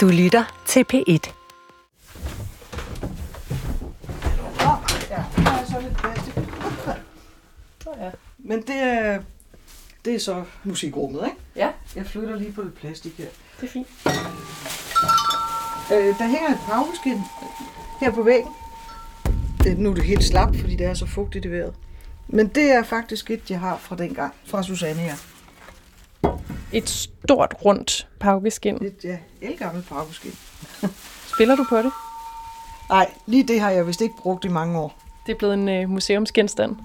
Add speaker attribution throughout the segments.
Speaker 1: Du lytter til P1.
Speaker 2: Ja, der er så lidt plastik. ja. Men det er, det er så musikrummet, ikke?
Speaker 3: Ja,
Speaker 2: Jeg flytter lige på lidt plastik her.
Speaker 3: det er fint.
Speaker 2: Øh, der hænger et pauskin her på væggen. Det, nu er det helt slap, fordi det er så fugtigt i vejret. Men det er faktisk et, jeg har fra dengang, fra Susanne her.
Speaker 3: Et stort, rundt paukeskin.
Speaker 2: Et ja, elgammelt pauskin.
Speaker 3: Spiller du på det?
Speaker 2: Nej, lige det har jeg vist ikke brugt i mange år.
Speaker 3: Det er blevet en øh, museumsgenstand.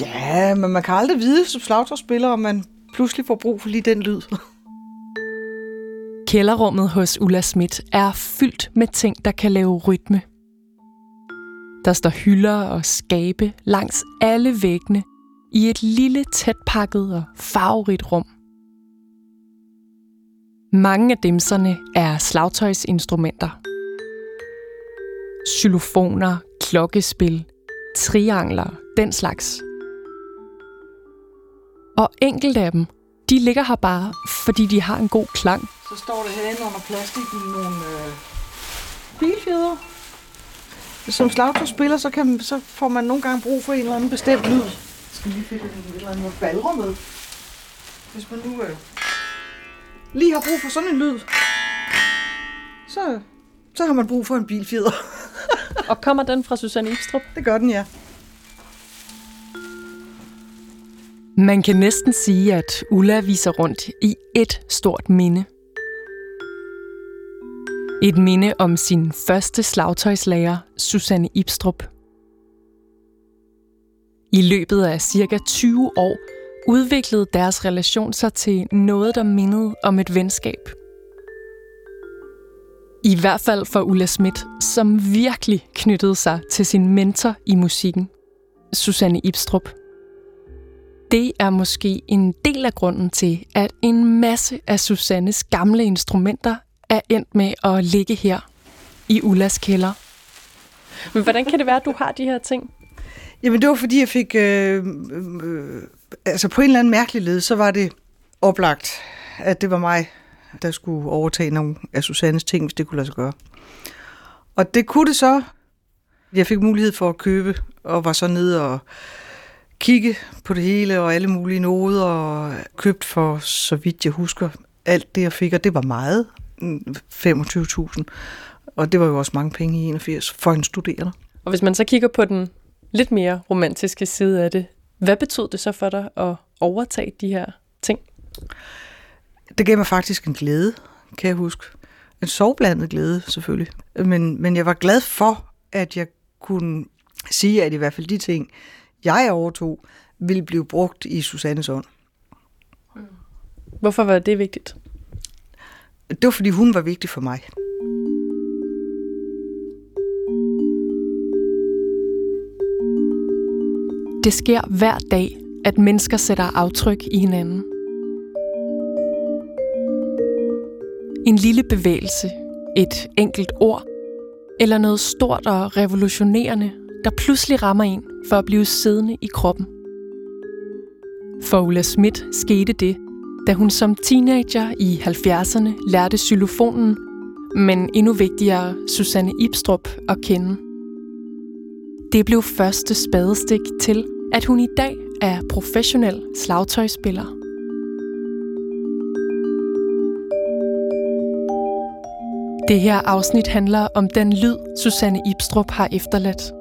Speaker 2: Ja, men man kan aldrig vide som slagtårsspiller, om man pludselig får brug for lige den lyd.
Speaker 3: Kælderrummet hos Ulla Schmidt er fyldt med ting, der kan lave rytme. Der står hylder og skabe langs alle væggene i et lille tætpakket og farverigt rum. Mange af dimserne er slagtøjsinstrumenter. Xylofoner, klokkespil, triangler, den slags. Og enkelte af dem, de ligger her bare, fordi de har en god klang.
Speaker 2: Så står det herinde under plastikken nogle øh, bilfjeder. Som slagtøjsspiller, så, kan, så får man nogle gange brug for en eller anden bestemt lyd. Jeg skal lige finde en eller anden balre med. Hvis man nu øh, lige har brug for sådan en lyd, så, så har man brug for en bilfjeder.
Speaker 3: Og kommer den fra Susanne Ibstrup?
Speaker 2: Det gør den, ja.
Speaker 3: Man kan næsten sige, at Ulla viser rundt i et stort minde. Et minde om sin første slagtøjslager, Susanne Ibstrup. I løbet af cirka 20 år udviklede deres relation sig til noget, der mindede om et venskab. I hvert fald for Ulla Schmidt, som virkelig knyttede sig til sin mentor i musikken, Susanne Ibstrup. Det er måske en del af grunden til, at en masse af Susannes gamle instrumenter er endt med at ligge her i Ullas kælder. Men hvordan kan det være, at du har de her ting?
Speaker 2: Jamen det var fordi, jeg fik... Øh, øh, altså på en eller anden mærkelig led, så var det oplagt, at det var mig, der skulle overtage nogle af Susannes ting, hvis det kunne lade sig gøre. Og det kunne det så. Jeg fik mulighed for at købe, og var så nede og kigge på det hele, og alle mulige noder, og købt for, så vidt jeg husker, alt det, jeg fik, og det var meget. 25.000. Og det var jo også mange penge i 81 for en studerende.
Speaker 3: Og hvis man så kigger på den lidt mere romantiske side af det, hvad betød det så for dig at overtage de her ting?
Speaker 2: Det gav mig faktisk en glæde, kan jeg huske. En sovblandet glæde, selvfølgelig. Men, men jeg var glad for, at jeg kunne sige, at i hvert fald de ting, jeg overtog, ville blive brugt i Susannes ånd.
Speaker 3: Hvorfor var det vigtigt?
Speaker 2: Det var, fordi hun var vigtig for mig.
Speaker 3: Det sker hver dag, at mennesker sætter aftryk i hinanden. En lille bevægelse, et enkelt ord, eller noget stort og revolutionerende, der pludselig rammer en for at blive siddende i kroppen. For Ulla Schmidt skete det, da hun som teenager i 70'erne lærte xylofonen, men endnu vigtigere Susanne Ibstrup at kende. Det blev første spadestik til, at hun i dag er professionel slagtøjspiller. Det her afsnit handler om den lyd, Susanne Ibstrup har efterladt.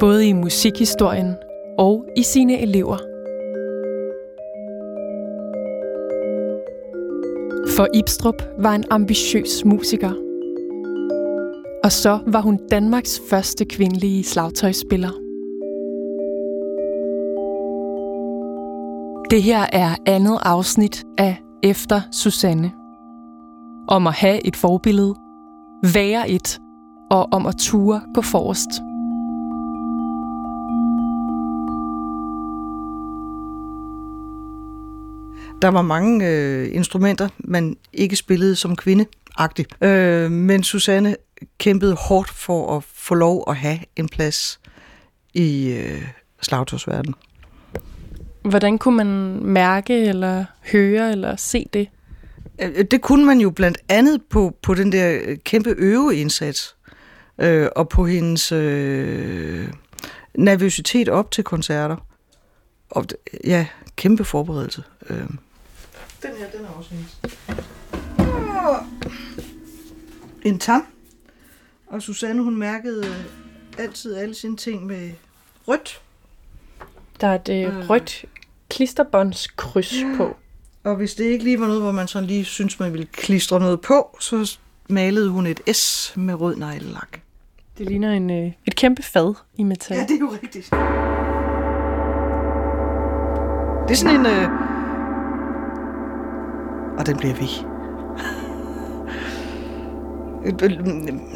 Speaker 3: Både i musikhistorien og i sine elever. For Ibstrup var en ambitiøs musiker. Og så var hun Danmarks første kvindelige slagtøjsspiller. Det her er andet afsnit af Efter Susanne. Om at have et forbillede, være et, og om at ture gå forrest.
Speaker 2: Der var mange øh, instrumenter, man ikke spillede som kvinde øh, men Susanne kæmpede hårdt for at få lov at have en plads i øh, slagtårsverdenen.
Speaker 3: Hvordan kunne man mærke eller høre eller se det?
Speaker 2: Øh, det kunne man jo blandt andet på, på den der kæmpe øveindsats, øh, og på hendes øh, nervøsitet op til koncerter. Og ja, kæmpe forberedelse. Øh. Den her, den er også hendes. En tam. Og Susanne, hun mærkede altid alle sine ting med rødt.
Speaker 3: Der er et øh, rødt klisterbåndskryds ja. på.
Speaker 2: Og hvis det ikke lige var noget, hvor man sådan lige synes, man ville klistre noget på, så malede hun et S med rød neglelak.
Speaker 3: Det ligner en, øh, et kæmpe fad i metal.
Speaker 2: Ja, det er jo rigtigt. Det er sådan en... Øh... Og den bliver vi.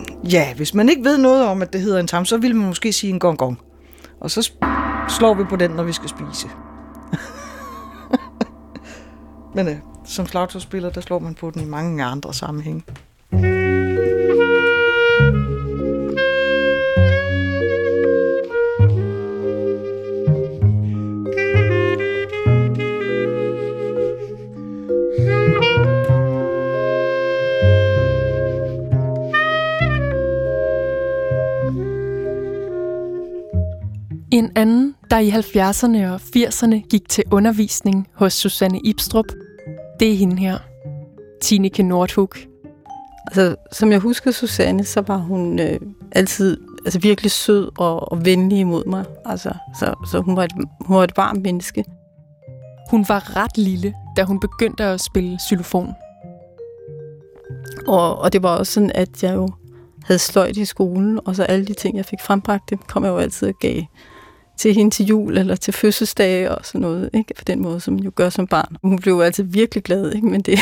Speaker 2: ja, hvis man ikke ved noget om, at det hedder en tam, så vil man måske sige en gong gong. Og så slår vi på den, når vi skal spise. Men øh, som slagtøjspiller, der slår man på den i mange andre sammenhænge.
Speaker 3: En anden, der i 70'erne og 80'erne gik til undervisning hos Susanne Ibstrup, det er hende her. Tineke Nordhug.
Speaker 1: Altså, som jeg husker Susanne, så var hun øh, altid altså, virkelig sød og, og venlig imod mig. Altså, så, så hun, var et, hun var et varmt menneske.
Speaker 3: Hun var ret lille, da hun begyndte at spille xylofon.
Speaker 1: Og, og det var også sådan, at jeg jo havde sløjt i skolen, og så alle de ting, jeg fik frembragt, det kom jeg jo altid og gav til hende til jul eller til fødselsdage og sådan noget, ikke? På den måde, som man jo gør som barn. Hun blev jo altid virkelig glad, ikke? Men det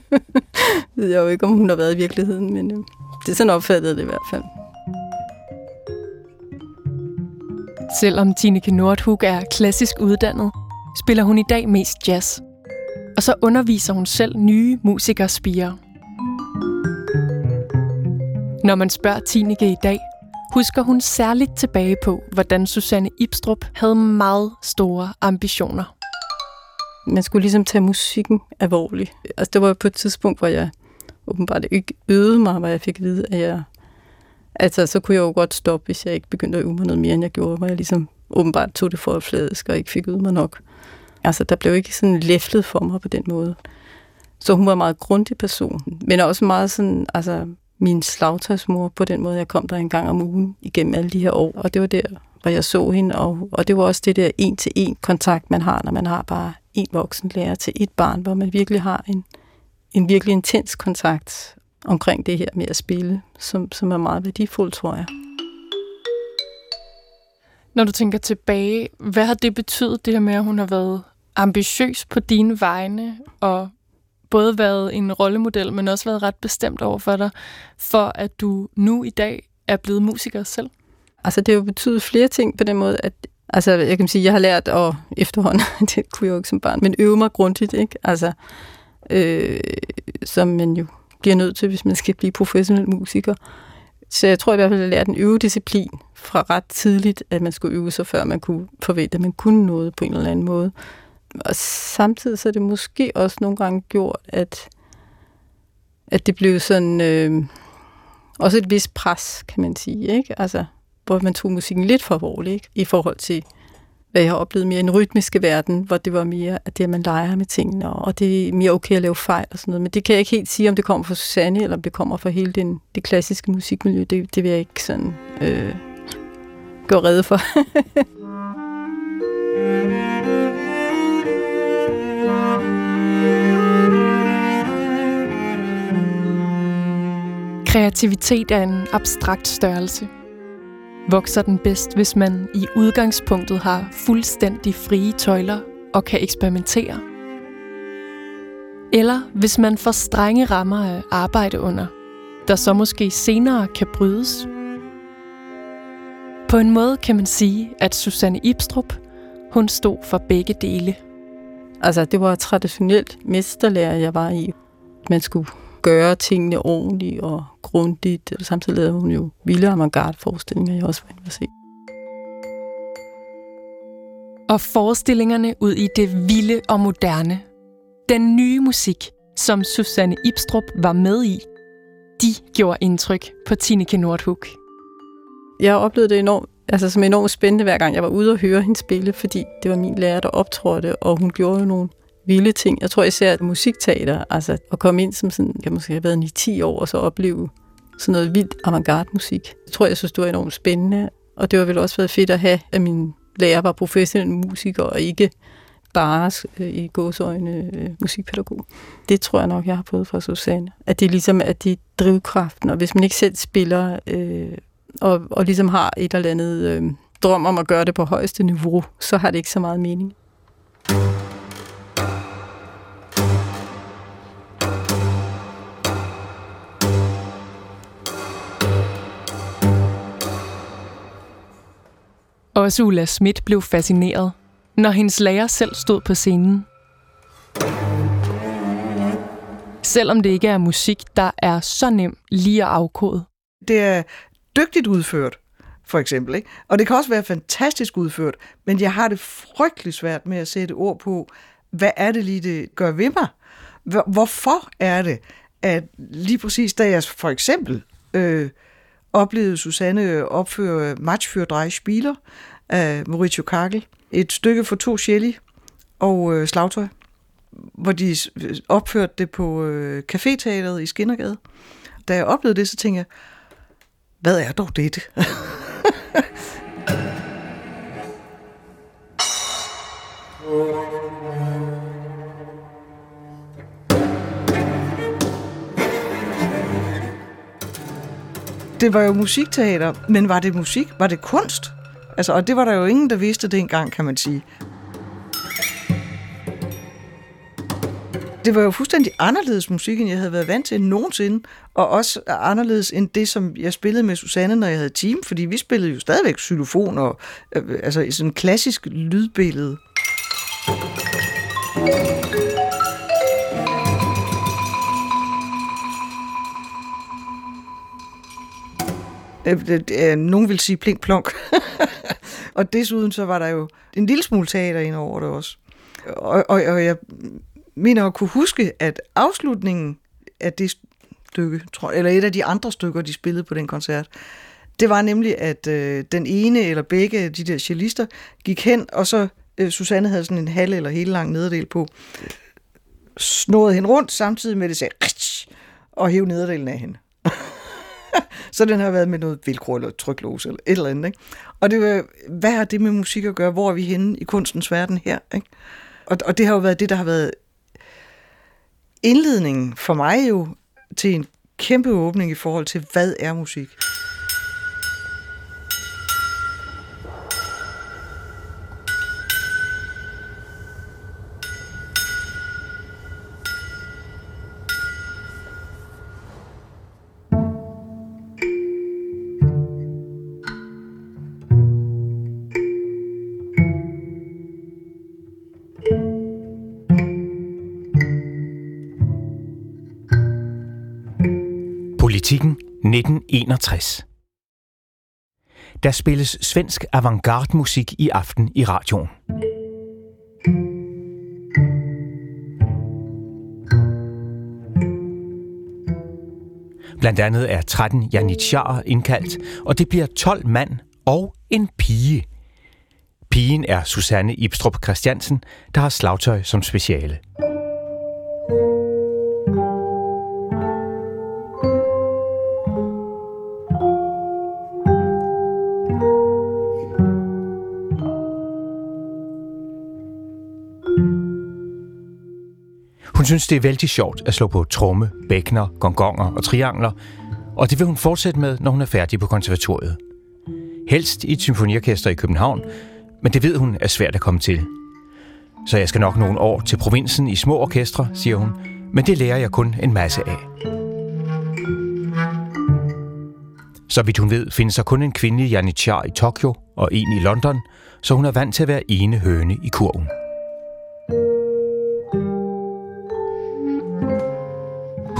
Speaker 1: ved jeg jo ikke, om hun har været i virkeligheden, men øh, det er sådan opfattet det i hvert fald.
Speaker 3: Selvom Tineke Nordhug er klassisk uddannet, spiller hun i dag mest jazz. Og så underviser hun selv nye musikerspirer. Når man spørger Tineke i dag, husker hun særligt tilbage på, hvordan Susanne Ibstrup havde meget store ambitioner.
Speaker 1: Man skulle ligesom tage musikken alvorligt. Altså, det var på et tidspunkt, hvor jeg åbenbart ikke øvede mig, hvor jeg fik at vide, at jeg... Altså, så kunne jeg jo godt stoppe, hvis jeg ikke begyndte at øve mig noget mere, end jeg gjorde, hvor jeg ligesom åbenbart tog det for fladisk og ikke fik øvet mig nok. Altså, der blev ikke sådan læflet for mig på den måde. Så hun var en meget grundig person, men også meget sådan, altså, min slagtøjsmor på den måde. Jeg kom der en gang om ugen igennem alle de her år, og det var der, hvor jeg så hende, og, og det var også det der en-til-en kontakt, man har, når man har bare en voksen lærer til et barn, hvor man virkelig har en, en virkelig intens kontakt omkring det her med at spille, som, som er meget værdifuldt, tror jeg.
Speaker 3: Når du tænker tilbage, hvad har det betydet, det her med, at hun har været ambitiøs på dine vegne, og både været en rollemodel, men også været ret bestemt over for dig, for at du nu i dag er blevet musiker selv?
Speaker 1: Altså, det har jo betydet flere ting på den måde, at altså, jeg kan sige, jeg har lært at efterhånden, det kunne jeg jo ikke som barn, men øve mig grundigt, ikke? Altså, øh, som man jo bliver nødt til, hvis man skal blive professionel musiker. Så jeg tror i hvert fald, at jeg lærte en øvedisciplin fra ret tidligt, at man skulle øve sig, før man kunne forvente, at man kunne noget på en eller anden måde. Og samtidig så er det måske også nogle gange gjort, at, at det blev sådan øh, også et vis pres, kan man sige, ikke? Altså, hvor man tog musikken lidt for alvorligt, ikke? I forhold til, hvad jeg har oplevet mere i en rytmiske verden, hvor det var mere, at det, at man leger med tingene, og det er mere okay at lave fejl og sådan noget. Men det kan jeg ikke helt sige, om det kommer fra Susanne, eller om det kommer fra hele den, det klassiske musikmiljø. Det, det vil jeg ikke sådan øh, gøre redde for.
Speaker 3: Kreativitet er en abstrakt størrelse. Vokser den bedst, hvis man i udgangspunktet har fuldstændig frie tøjler og kan eksperimentere? Eller hvis man får strenge rammer at arbejde under, der så måske senere kan brydes? På en måde kan man sige, at Susanne Ibstrup, hun stod for begge dele.
Speaker 1: Altså, det var traditionelt mesterlærer, jeg var i. Man skulle gøre tingene ordentligt og grundigt. Og samtidig lavede hun jo vilde avantgarde-forestillinger, jeg også var inde at se.
Speaker 3: Og forestillingerne ud i det vilde og moderne. Den nye musik, som Susanne Ibstrup var med i, de gjorde indtryk på Tineke Nordhug.
Speaker 1: Jeg oplevede det enormt, altså som enormt spændende, hver gang jeg var ude og høre hende spille, fordi det var min lærer, der optrådte, og hun gjorde jo nogle vilde ting. Jeg tror især, at musikteater, altså at komme ind som sådan, jeg måske have været i 10 år, og så opleve sådan noget vildt avantgarde musik. Jeg tror, jeg synes, det var enormt spændende, og det var vel også været fedt at have, at min lærer var professionel musiker, og ikke bare øh, i gåsøjne øh, musikpædagog. Det tror jeg nok, jeg har fået fra Susanne. At det er ligesom, at det er drivkraften, og hvis man ikke selv spiller, øh, og, og ligesom har et eller andet øh, drøm om at gøre det på højeste niveau, så har det ikke så meget mening.
Speaker 3: Også Ulla Schmidt blev fascineret, når hendes lærer selv stod på scenen. Selvom det ikke er musik, der er så nem lige at afkode.
Speaker 2: Det er dygtigt udført, for eksempel. Ikke? Og det kan også være fantastisk udført, men jeg har det frygtelig svært med at sætte ord på, hvad er det lige, det gør ved mig? Hvorfor er det, at lige præcis da jeg for eksempel øh, oplevede Susanne opføre Match für drei Spieler af Mauricio Kagel, et stykke for to celli og øh, slagtøj, hvor de opførte det på øh, Caféteateret i Skinnergade. Da jeg oplevede det, så tænkte jeg, hvad er dog dette? det var jo musikteater, men var det musik? Var det kunst? Altså, og det var der jo ingen, der vidste dengang, kan man sige. Det var jo fuldstændig anderledes musik, end jeg havde været vant til nogensinde, og også anderledes end det, som jeg spillede med Susanne, når jeg havde team, fordi vi spillede jo stadigvæk xylofon og øh, altså sådan en klassisk lydbillede. Øh, øh, nogen vil sige plink plonk. og desuden så var der jo en lille smule teater ind over det også. Og, og, og jeg mener at kunne huske, at afslutningen af det stykke, tror, eller et af de andre stykker, de spillede på den koncert, det var nemlig, at øh, den ene eller begge af de der cellister gik hen, og så øh, Susanne havde sådan en halv eller hele lang nederdel på, snåede hende rundt, samtidig med det sagde, og hævde nederdelen af hende. så den har været med noget velcro eller tryklås eller et eller andet. Ikke? Og det var, hvad har det med musik at gøre? Hvor er vi henne i kunstens verden her? Ikke? Og, og det har jo været det, der har været indledningen for mig jo til en kæmpe åbning i forhold til, hvad er musik?
Speaker 4: 61. Der spilles svensk avantgarde musik i aften i radioen. Blandt andet er 13 janitsjarer indkaldt, og det bliver 12 mand og en pige. Pigen er Susanne Ibstrup Christiansen, der har slagtøj som speciale. Synes, det er vældig sjovt at slå på tromme, bækner, gongonger og triangler, og det vil hun fortsætte med, når hun er færdig på konservatoriet. Helst i et symfoniorkester i København, men det ved hun er svært at komme til. Så jeg skal nok nogle år til provinsen i små orkestre, siger hun, men det lærer jeg kun en masse af. Så vidt hun ved, findes der kun en kvindelig janitjar i Tokyo og en i London, så hun er vant til at være ene høne i kurven.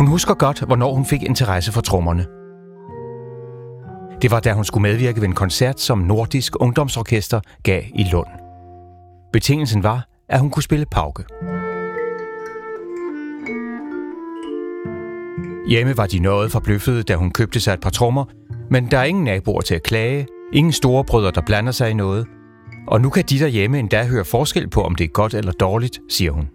Speaker 4: Hun husker godt, hvornår hun fik interesse for trommerne. Det var, da hun skulle medvirke ved en koncert, som Nordisk Ungdomsorkester gav i Lund. Betingelsen var, at hun kunne spille pauke. Hjemme var de noget forbløffede, da hun købte sig et par trommer, men der er ingen naboer til at klage, ingen store brødre, der blander sig i noget. Og nu kan de derhjemme endda høre forskel på, om det er godt eller dårligt, siger hun.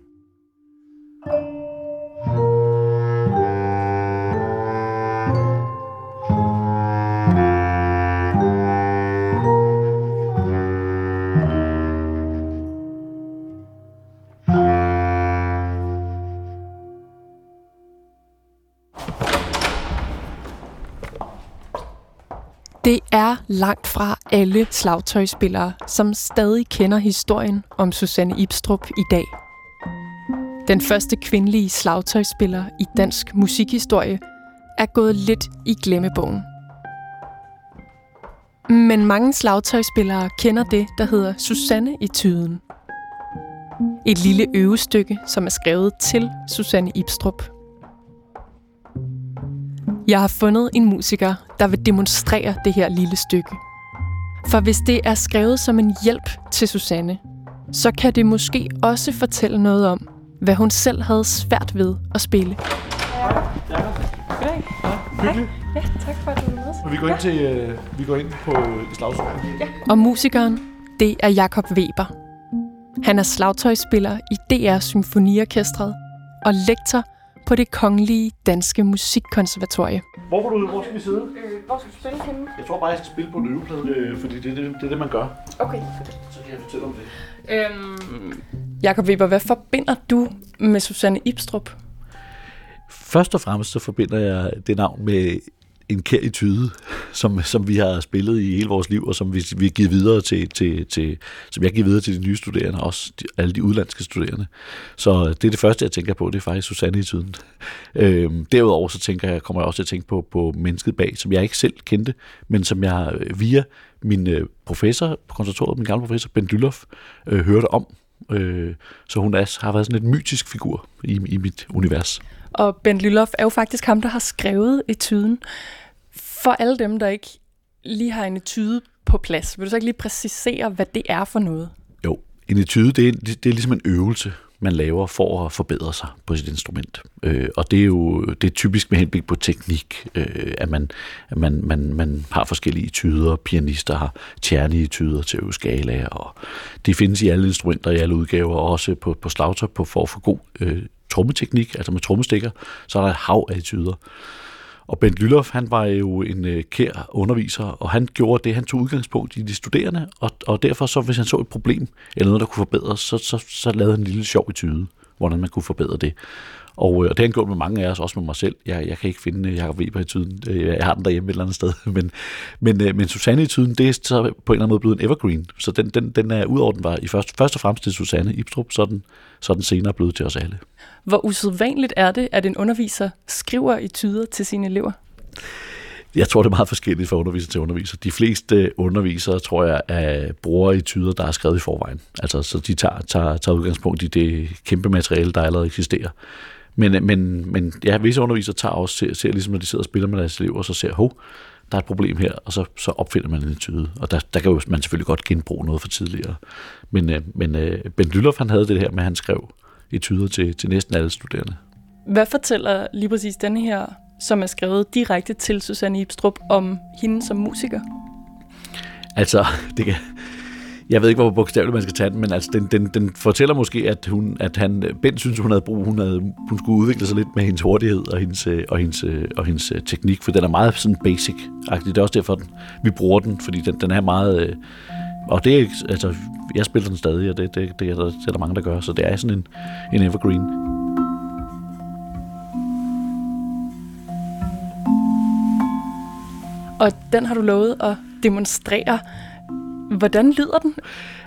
Speaker 3: Er langt fra alle slagtøjspillere, som stadig kender historien om Susanne Ibstrup i dag. Den første kvindelige slagtøjspiller i dansk musikhistorie er gået lidt i glemmebogen. Men mange slagtøjspillere kender det, der hedder Susanne i tyden. Et lille øvestykke, som er skrevet til Susanne Ibstrup. Jeg har fundet en musiker, der vil demonstrere det her lille stykke. For hvis det er skrevet som en hjælp til Susanne, så kan det måske også fortælle noget om, hvad hun selv havde svært ved at spille.
Speaker 5: Hej. Ja, tak for, at du er med.
Speaker 6: Vi går ind, til, øh, vi går ind på slagsordet. Ja.
Speaker 3: Og musikeren, det er Jakob Weber. Han er slagtøjspiller i DR Symfoniorkestret og lektor på det Kongelige Danske Musikkonservatorie.
Speaker 6: Hvor, var du, hvor skal vi sidde?
Speaker 5: Øh, hvor skal du spille henne?
Speaker 6: Jeg tror bare, jeg skal spille på en øveplade, øh, fordi det er det, det, er det, man gør.
Speaker 5: Okay.
Speaker 6: Så kan jeg fortælle om det.
Speaker 3: Øhm, Jakob Weber, hvad forbinder du med Susanne Ibstrup?
Speaker 6: Først og fremmest så forbinder jeg det navn med en kær i tyde, som, som vi har spillet i hele vores liv, og som vi, vi giver videre til, til, til, som jeg giver videre til de nye studerende, også de, alle de udlandske studerende. Så det er det første, jeg tænker på, det er faktisk Susanne i tyden. Øhm, derudover så tænker jeg, kommer jeg også til at tænke på, på mennesket bag, som jeg ikke selv kendte, men som jeg øh, via min øh, professor på konservatoriet, min gamle professor, Ben Dylloff, øh, hørte om. Øh, så hun er, har været sådan en mytisk figur i, i mit univers.
Speaker 3: Og Ben Lylof er jo faktisk ham, der har skrevet etyden. For alle dem, der ikke lige har en etyde på plads, vil du så ikke lige præcisere, hvad det er for noget?
Speaker 6: Jo, en etyde, det er, det er ligesom en øvelse, man laver for at forbedre sig på sit instrument. Øh, og det er jo det er typisk med henblik på teknik, øh, at, man, at man, man, man har forskellige tyder. Pianister har tjernige tyder til øve skala, og det findes i alle instrumenter, i alle udgaver, og også på, på slagtop på, for at få god øh, trommeteknik, altså med trommestikker, så er der et hav af tyder. Og Bent Lylloff, han var jo en øh, kær underviser, og han gjorde det, han tog udgangspunkt i de studerende, og, og derfor så, hvis han så et problem, eller noget, der kunne forbedres, så, så, så lavede han en lille sjov i tyde, hvordan man kunne forbedre det. Og, øh, og det har gjort med mange af os, også med mig selv. Jeg, jeg kan ikke finde øh, Jacob Weber i tyden. Øh, jeg har den derhjemme et eller andet sted. Men, men, men Susanne i tyden, det er så på en eller anden måde blevet en evergreen. Så den, den, den er, udover den var i først, først og fremmest til Susanne Ibstrup, så den, så den senere blevet til os alle.
Speaker 3: Hvor usædvanligt er det, at en underviser skriver i tyder til sine elever?
Speaker 6: Jeg tror, det er meget forskelligt fra underviser til underviser. De fleste undervisere, tror jeg, er brugere i tyder, der er skrevet i forvejen. Altså, så de tager, tager, tager udgangspunkt i det kæmpe materiale, der allerede eksisterer. Men, men, men ja, visse undervisere tager også, ser, ser ligesom når de sidder og spiller med deres elever, så ser, hov, der er et problem her, og så, så opfinder man en tyde. Og der, der kan jo man selvfølgelig godt genbruge noget fra tidligere. Men, øh, men øh, Ben Lylloff, han havde det her med, at han skrev i tyder til, til næsten alle studerende.
Speaker 3: Hvad fortæller lige præcis denne her, som er skrevet direkte til Susanne Ibstrup, om hende som musiker?
Speaker 6: Altså, det kan, jeg ved ikke, hvor bogstaveligt man skal tage den, men altså, den, den, den fortæller måske, at, hun, at han, Ben synes, hun havde brug, hun, havde, hun skulle udvikle sig lidt med hendes hurtighed og hendes, øh, og hendes, øh, og hendes øh, teknik, for den er meget sådan basic-agtig. Det er også derfor, den, vi bruger den, fordi den, den er meget... Og det er, altså, jeg spiller den stadig, og det, det, det, er, der, det er der mange, der gør, så det er sådan en, en evergreen.
Speaker 3: Og den har du lovet at demonstrere. Hvordan lyder den?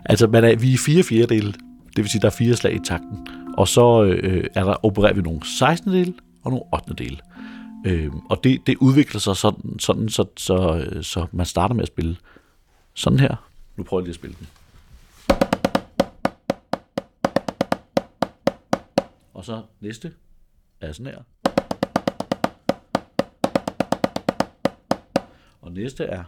Speaker 6: Altså, man er, vi er fire fjerdedele. Det vil sige, der er fire slag i takten. Og så øh, er der, opererer vi nogle 16. dele og nogle 8. dele. Øh, og det, det udvikler sig sådan, sådan så, så, øh, så man starter med at spille sådan her. Nu prøver jeg lige at spille den. Og så næste er sådan her. Og næste er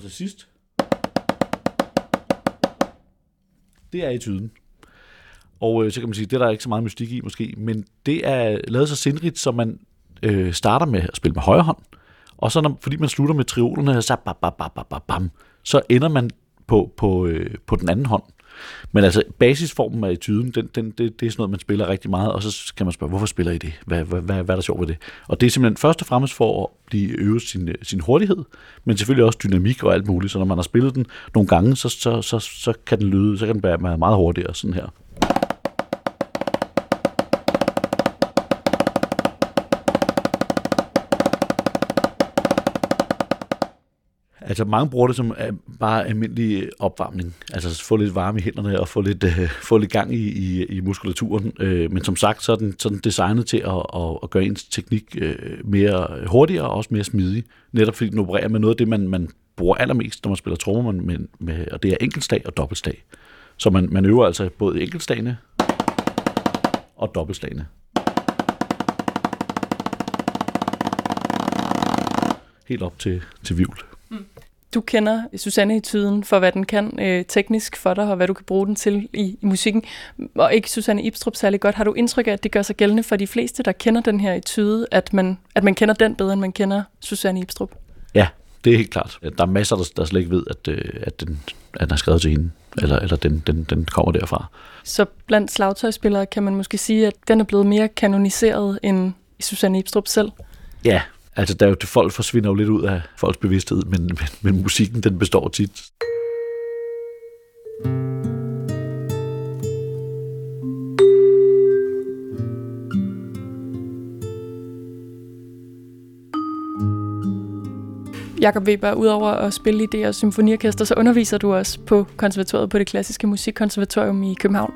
Speaker 6: Og til sidst, det er i tyden. Og øh, så kan man sige, det er der ikke så meget mystik i måske, men det er lavet så sindrigt, så man øh, starter med at spille med højre hånd, og så når, fordi man slutter med triolerne, så, bam, bam, bam, bam, bam, så ender man på, på, øh, på den anden hånd. Men altså, basisformen af etyden, den, den, det, det er sådan noget, man spiller rigtig meget, og så kan man spørge, hvorfor spiller I det? Hvad, hvad, hvad, hvad er der sjovt ved det? Og det er simpelthen først og fremmest for at blive øvet sin, sin hurtighed, men selvfølgelig også dynamik og alt muligt, så når man har spillet den nogle gange, så, så, så, så kan den lyde, så kan den være meget hurtigere, sådan her. Altså mange bruger det som øh, bare almindelig opvarmning. Altså få lidt varme i hænderne og få lidt, øh, få lidt gang i, i, i muskulaturen. Øh, men som sagt, så er den, så er den designet til at, at, at gøre ens teknik øh, mere hurtigere og også mere smidig. Netop fordi den opererer med noget af det, man, man bruger allermest, når man spiller trommer, med, med, og det er enkeltslag og dobbeltslag. Så man, man øver altså både enkeltslagene og dobbeltslagene. Helt op til, til vivl.
Speaker 3: Du kender Susanne i tyden for, hvad den kan øh, teknisk for dig, og hvad du kan bruge den til i, i musikken. Og ikke Susanne Ibstrup særlig godt. Har du indtryk af, at det gør sig gældende for de fleste, der kender den her etude, at man, at man kender den bedre, end man kender Susanne Ibstrup?
Speaker 6: Ja, det er helt klart. Der er masser, der, der slet ikke ved, at, øh, at, den, at den er skrevet til hende, eller, eller den, den, den kommer derfra.
Speaker 3: Så blandt slagtøjspillere kan man måske sige, at den er blevet mere kanoniseret end Susanne Ibstrup selv?
Speaker 6: Ja, Altså, der er jo, folk forsvinder jo lidt ud af folks bevidsthed, men, men, men musikken, den består tit.
Speaker 3: Jakob Weber, udover at spille i det og symfoniorkester, så underviser du også på konservatoriet på det klassiske musikkonservatorium i København.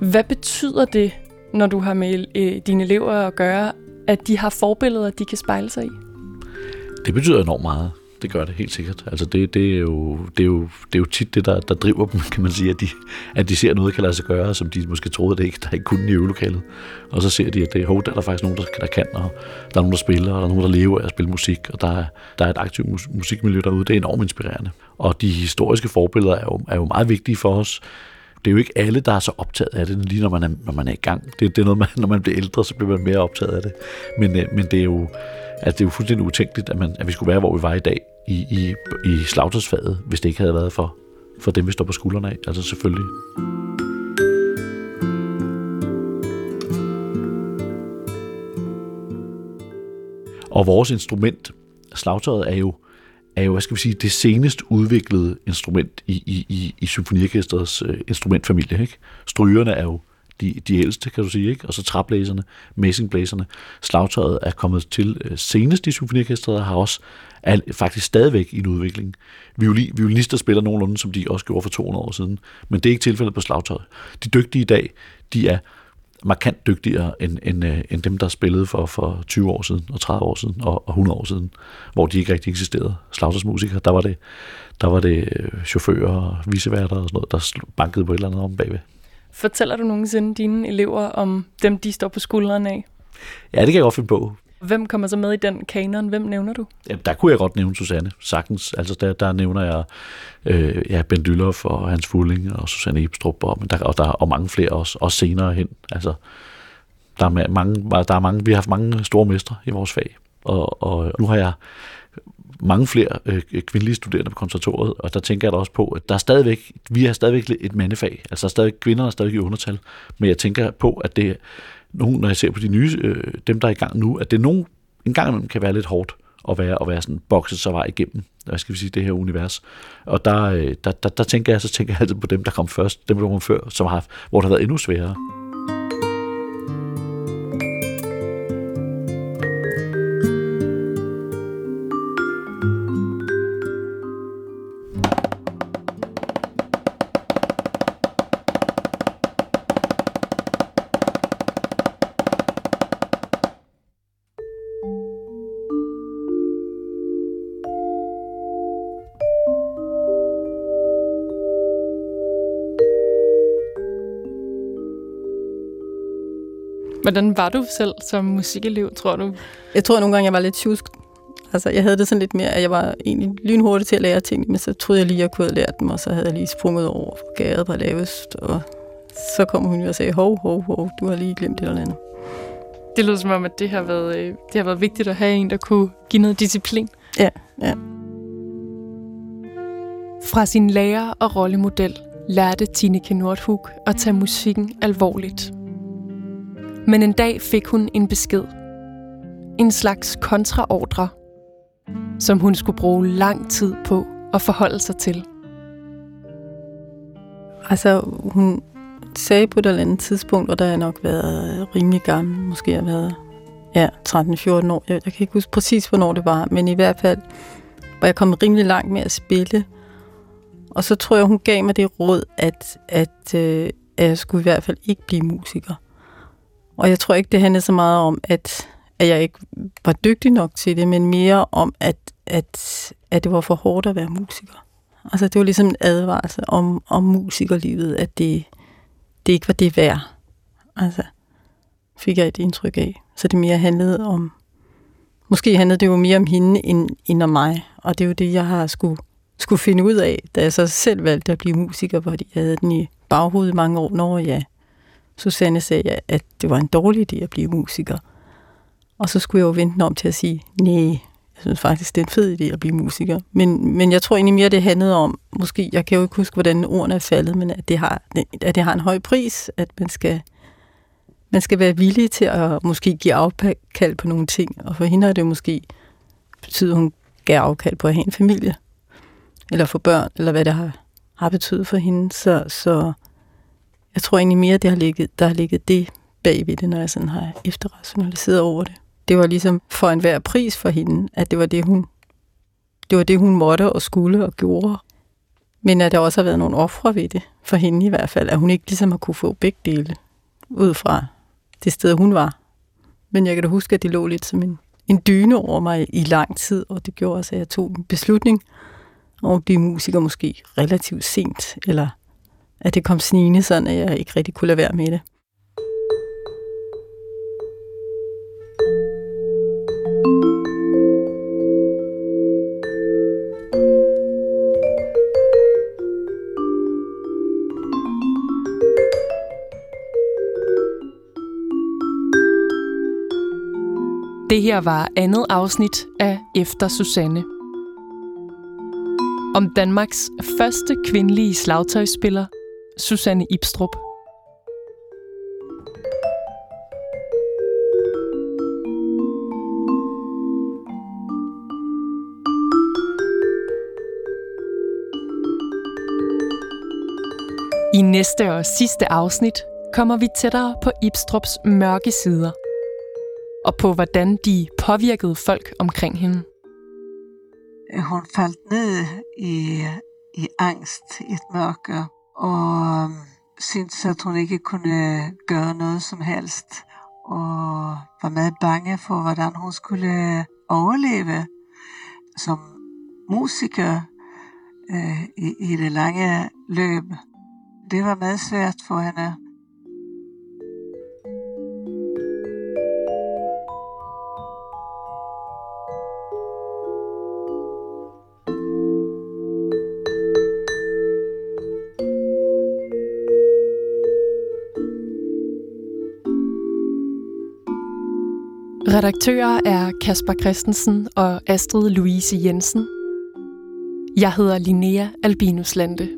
Speaker 3: Hvad betyder det, når du har med øh, dine elever at gøre, at de har forbilleder, de kan spejle sig i?
Speaker 6: Det betyder enormt meget. Det gør det helt sikkert. Altså det, det, er, jo, det, er, jo, det er jo tit det, der, der driver dem, kan man sige, at de, at de ser noget, der kan lade sig gøre, som de måske troede, det ikke, der ikke kunne i øvelokalet. Og så ser de, at det, hov, der er der faktisk nogen, der, der kan, og der er nogen, der spiller, og der er nogen, der lever af at spille musik, og der er, der er et aktivt musikmiljø derude. Det er enormt inspirerende. Og de historiske forbilleder er jo, er jo meget vigtige for os det er jo ikke alle, der er så optaget af det, lige når man er, når man er i gang. Det, det er noget, man, når man bliver ældre, så bliver man mere optaget af det. Men, øh, men det, er jo, altså, det er jo fuldstændig utænkeligt, at, man, at vi skulle være, hvor vi var i dag i, i, i slagtersfaget, hvis det ikke havde været for, for dem, vi står på skuldrene af. Altså selvfølgelig. Og vores instrument, slagtøjet, er jo er jo, hvad skal vi sige, det senest udviklede instrument i, i, i, i symfoniorkestrets øh, instrumentfamilie. Ikke? Strygerne er jo de, de ældste, kan du sige, ikke? og så træblæserne, messingblæserne. Slagtøjet er kommet til øh, senest i symfoniorkestret, og har også er faktisk stadigvæk i en udvikling. Violi, violinister spiller nogenlunde, som de også gjorde for 200 år siden, men det er ikke tilfældet på slagtøjet. De dygtige i dag, de er markant dygtigere end, end, øh, end dem, der spillede for, for 20 år siden, og 30 år siden, og, og 100 år siden, hvor de ikke rigtig eksisterede. Slagtersmusikere, der var det, der var det øh, chauffører og viseværter og sådan noget, der bankede på et eller andet om bagved.
Speaker 3: Fortæller du nogensinde dine elever om dem, de står på skuldrene af?
Speaker 6: Ja, det kan jeg godt finde på.
Speaker 3: Hvem kommer så med i den kanon? Hvem nævner du?
Speaker 6: Ja, der kunne jeg godt nævne Susanne, sagtens. Altså der, der nævner jeg øh, ja, Ben Dyllof og Hans Fulling og Susanne Ibstrup, og, men der, og, der, og mange flere også, også senere hen. Altså, der er mange, der er mange, vi har haft mange store mestre i vores fag, og, og nu har jeg mange flere øh, kvindelige studerende på konservatoriet, og der tænker jeg da også på, at der er stadigvæk, vi har stadigvæk et mandefag, altså der er stadig kvinder, er stadig i undertal, men jeg tænker på, at det nogen, når jeg ser på de nye, øh, dem der er i gang nu, at det nogen en gang imellem kan være lidt hårdt at være, at være sådan bokset sig vej igennem, hvad skal vi sige, det her univers. Og der, øh, der, der, der tænker jeg, så tænker jeg altid på dem, der kom først, dem, der kom før, som har, hvor det har været endnu sværere.
Speaker 3: Hvordan var du selv som musikelev, tror du?
Speaker 1: Jeg tror nogle gange, jeg var lidt tjusk. Altså, jeg havde det sådan lidt mere, at jeg var egentlig lynhurtig til at lære ting, men så troede jeg lige, at jeg kunne have lært dem, og så havde jeg lige sprunget over gaden på lavest, og så kom hun jo og sagde, hov, hov, hov, du har lige glemt det eller andet.
Speaker 3: Det lyder som om, at det har været, øh, det har været vigtigt at have en, der kunne give noget disciplin.
Speaker 1: Ja, ja.
Speaker 3: Fra sin lærer og rollemodel lærte Tineke Nordhug at tage musikken alvorligt. Men en dag fik hun en besked. En slags kontraordre, som hun skulle bruge lang tid på at forholde sig til.
Speaker 1: Altså, hun sagde på et eller andet tidspunkt, og der er nok været rimelig gammel, måske har været ja, 13-14 år. Jeg, jeg kan ikke huske præcis, hvornår det var, men i hvert fald var jeg kommet rimelig langt med at spille. Og så tror jeg, hun gav mig det råd, at, at, øh, at jeg skulle i hvert fald ikke blive musiker. Og jeg tror ikke, det handlede så meget om, at, at jeg ikke var dygtig nok til det, men mere om, at, at, at det var for hårdt at være musiker. Altså, det var ligesom en advarsel om, om musikerlivet, at det, det ikke var det værd. Altså, fik jeg et indtryk af. Så det mere handlede om, måske handlede det jo mere om hende end, end om mig. Og det er jo det, jeg har skulle, skulle finde ud af, da jeg så selv valgte at blive musiker, fordi jeg havde den i baghovedet mange år, når jeg Susanne sagde, at det var en dårlig idé at blive musiker. Og så skulle jeg jo vente om til at sige, nej, jeg synes faktisk, det er en fed idé at blive musiker. Men, men jeg tror egentlig mere, det handlede om, måske, jeg kan jo ikke huske, hvordan ordene er faldet, men at det har, at det har en høj pris, at man skal, man skal være villig til at måske give afkald på nogle ting. Og for hende har det måske betydet, at hun gav afkald på at have en familie, eller få børn, eller hvad det har, har betydet for hende. Så, så jeg tror egentlig mere, det har ligget, der har ligget det bagved det, når jeg sådan har efterrationaliseret over det det var ligesom for enhver pris for hende, at det var det, hun, det var det, hun måtte og skulle og gjorde. Men at der også har været nogle ofre ved det, for hende i hvert fald, at hun ikke ligesom har kunne få begge dele ud fra det sted, hun var. Men jeg kan da huske, at det lå lidt som en, en dyne over mig i lang tid, og det gjorde også, at jeg tog en beslutning om at blive musiker måske relativt sent, eller at det kom snigende sådan, at jeg ikke rigtig kunne lade være med det.
Speaker 3: Det her var andet afsnit af Efter Susanne. Om Danmarks første kvindelige slagtøjspiller Susanne Ibstrup. I næste og sidste afsnit kommer vi tættere på Ibstrups mørke sider – og på hvordan de påvirkede folk omkring hende.
Speaker 7: Hun faldt ned i, i angst, i et mørke, og øhm, syntes, at hun ikke kunne gøre noget som helst, og var meget bange for, hvordan hun skulle overleve som musiker øh, i, i det lange løb. Det var meget svært for hende.
Speaker 3: Redaktører er Kasper Christensen og Astrid Louise Jensen. Jeg hedder Linnea Albinus Lande.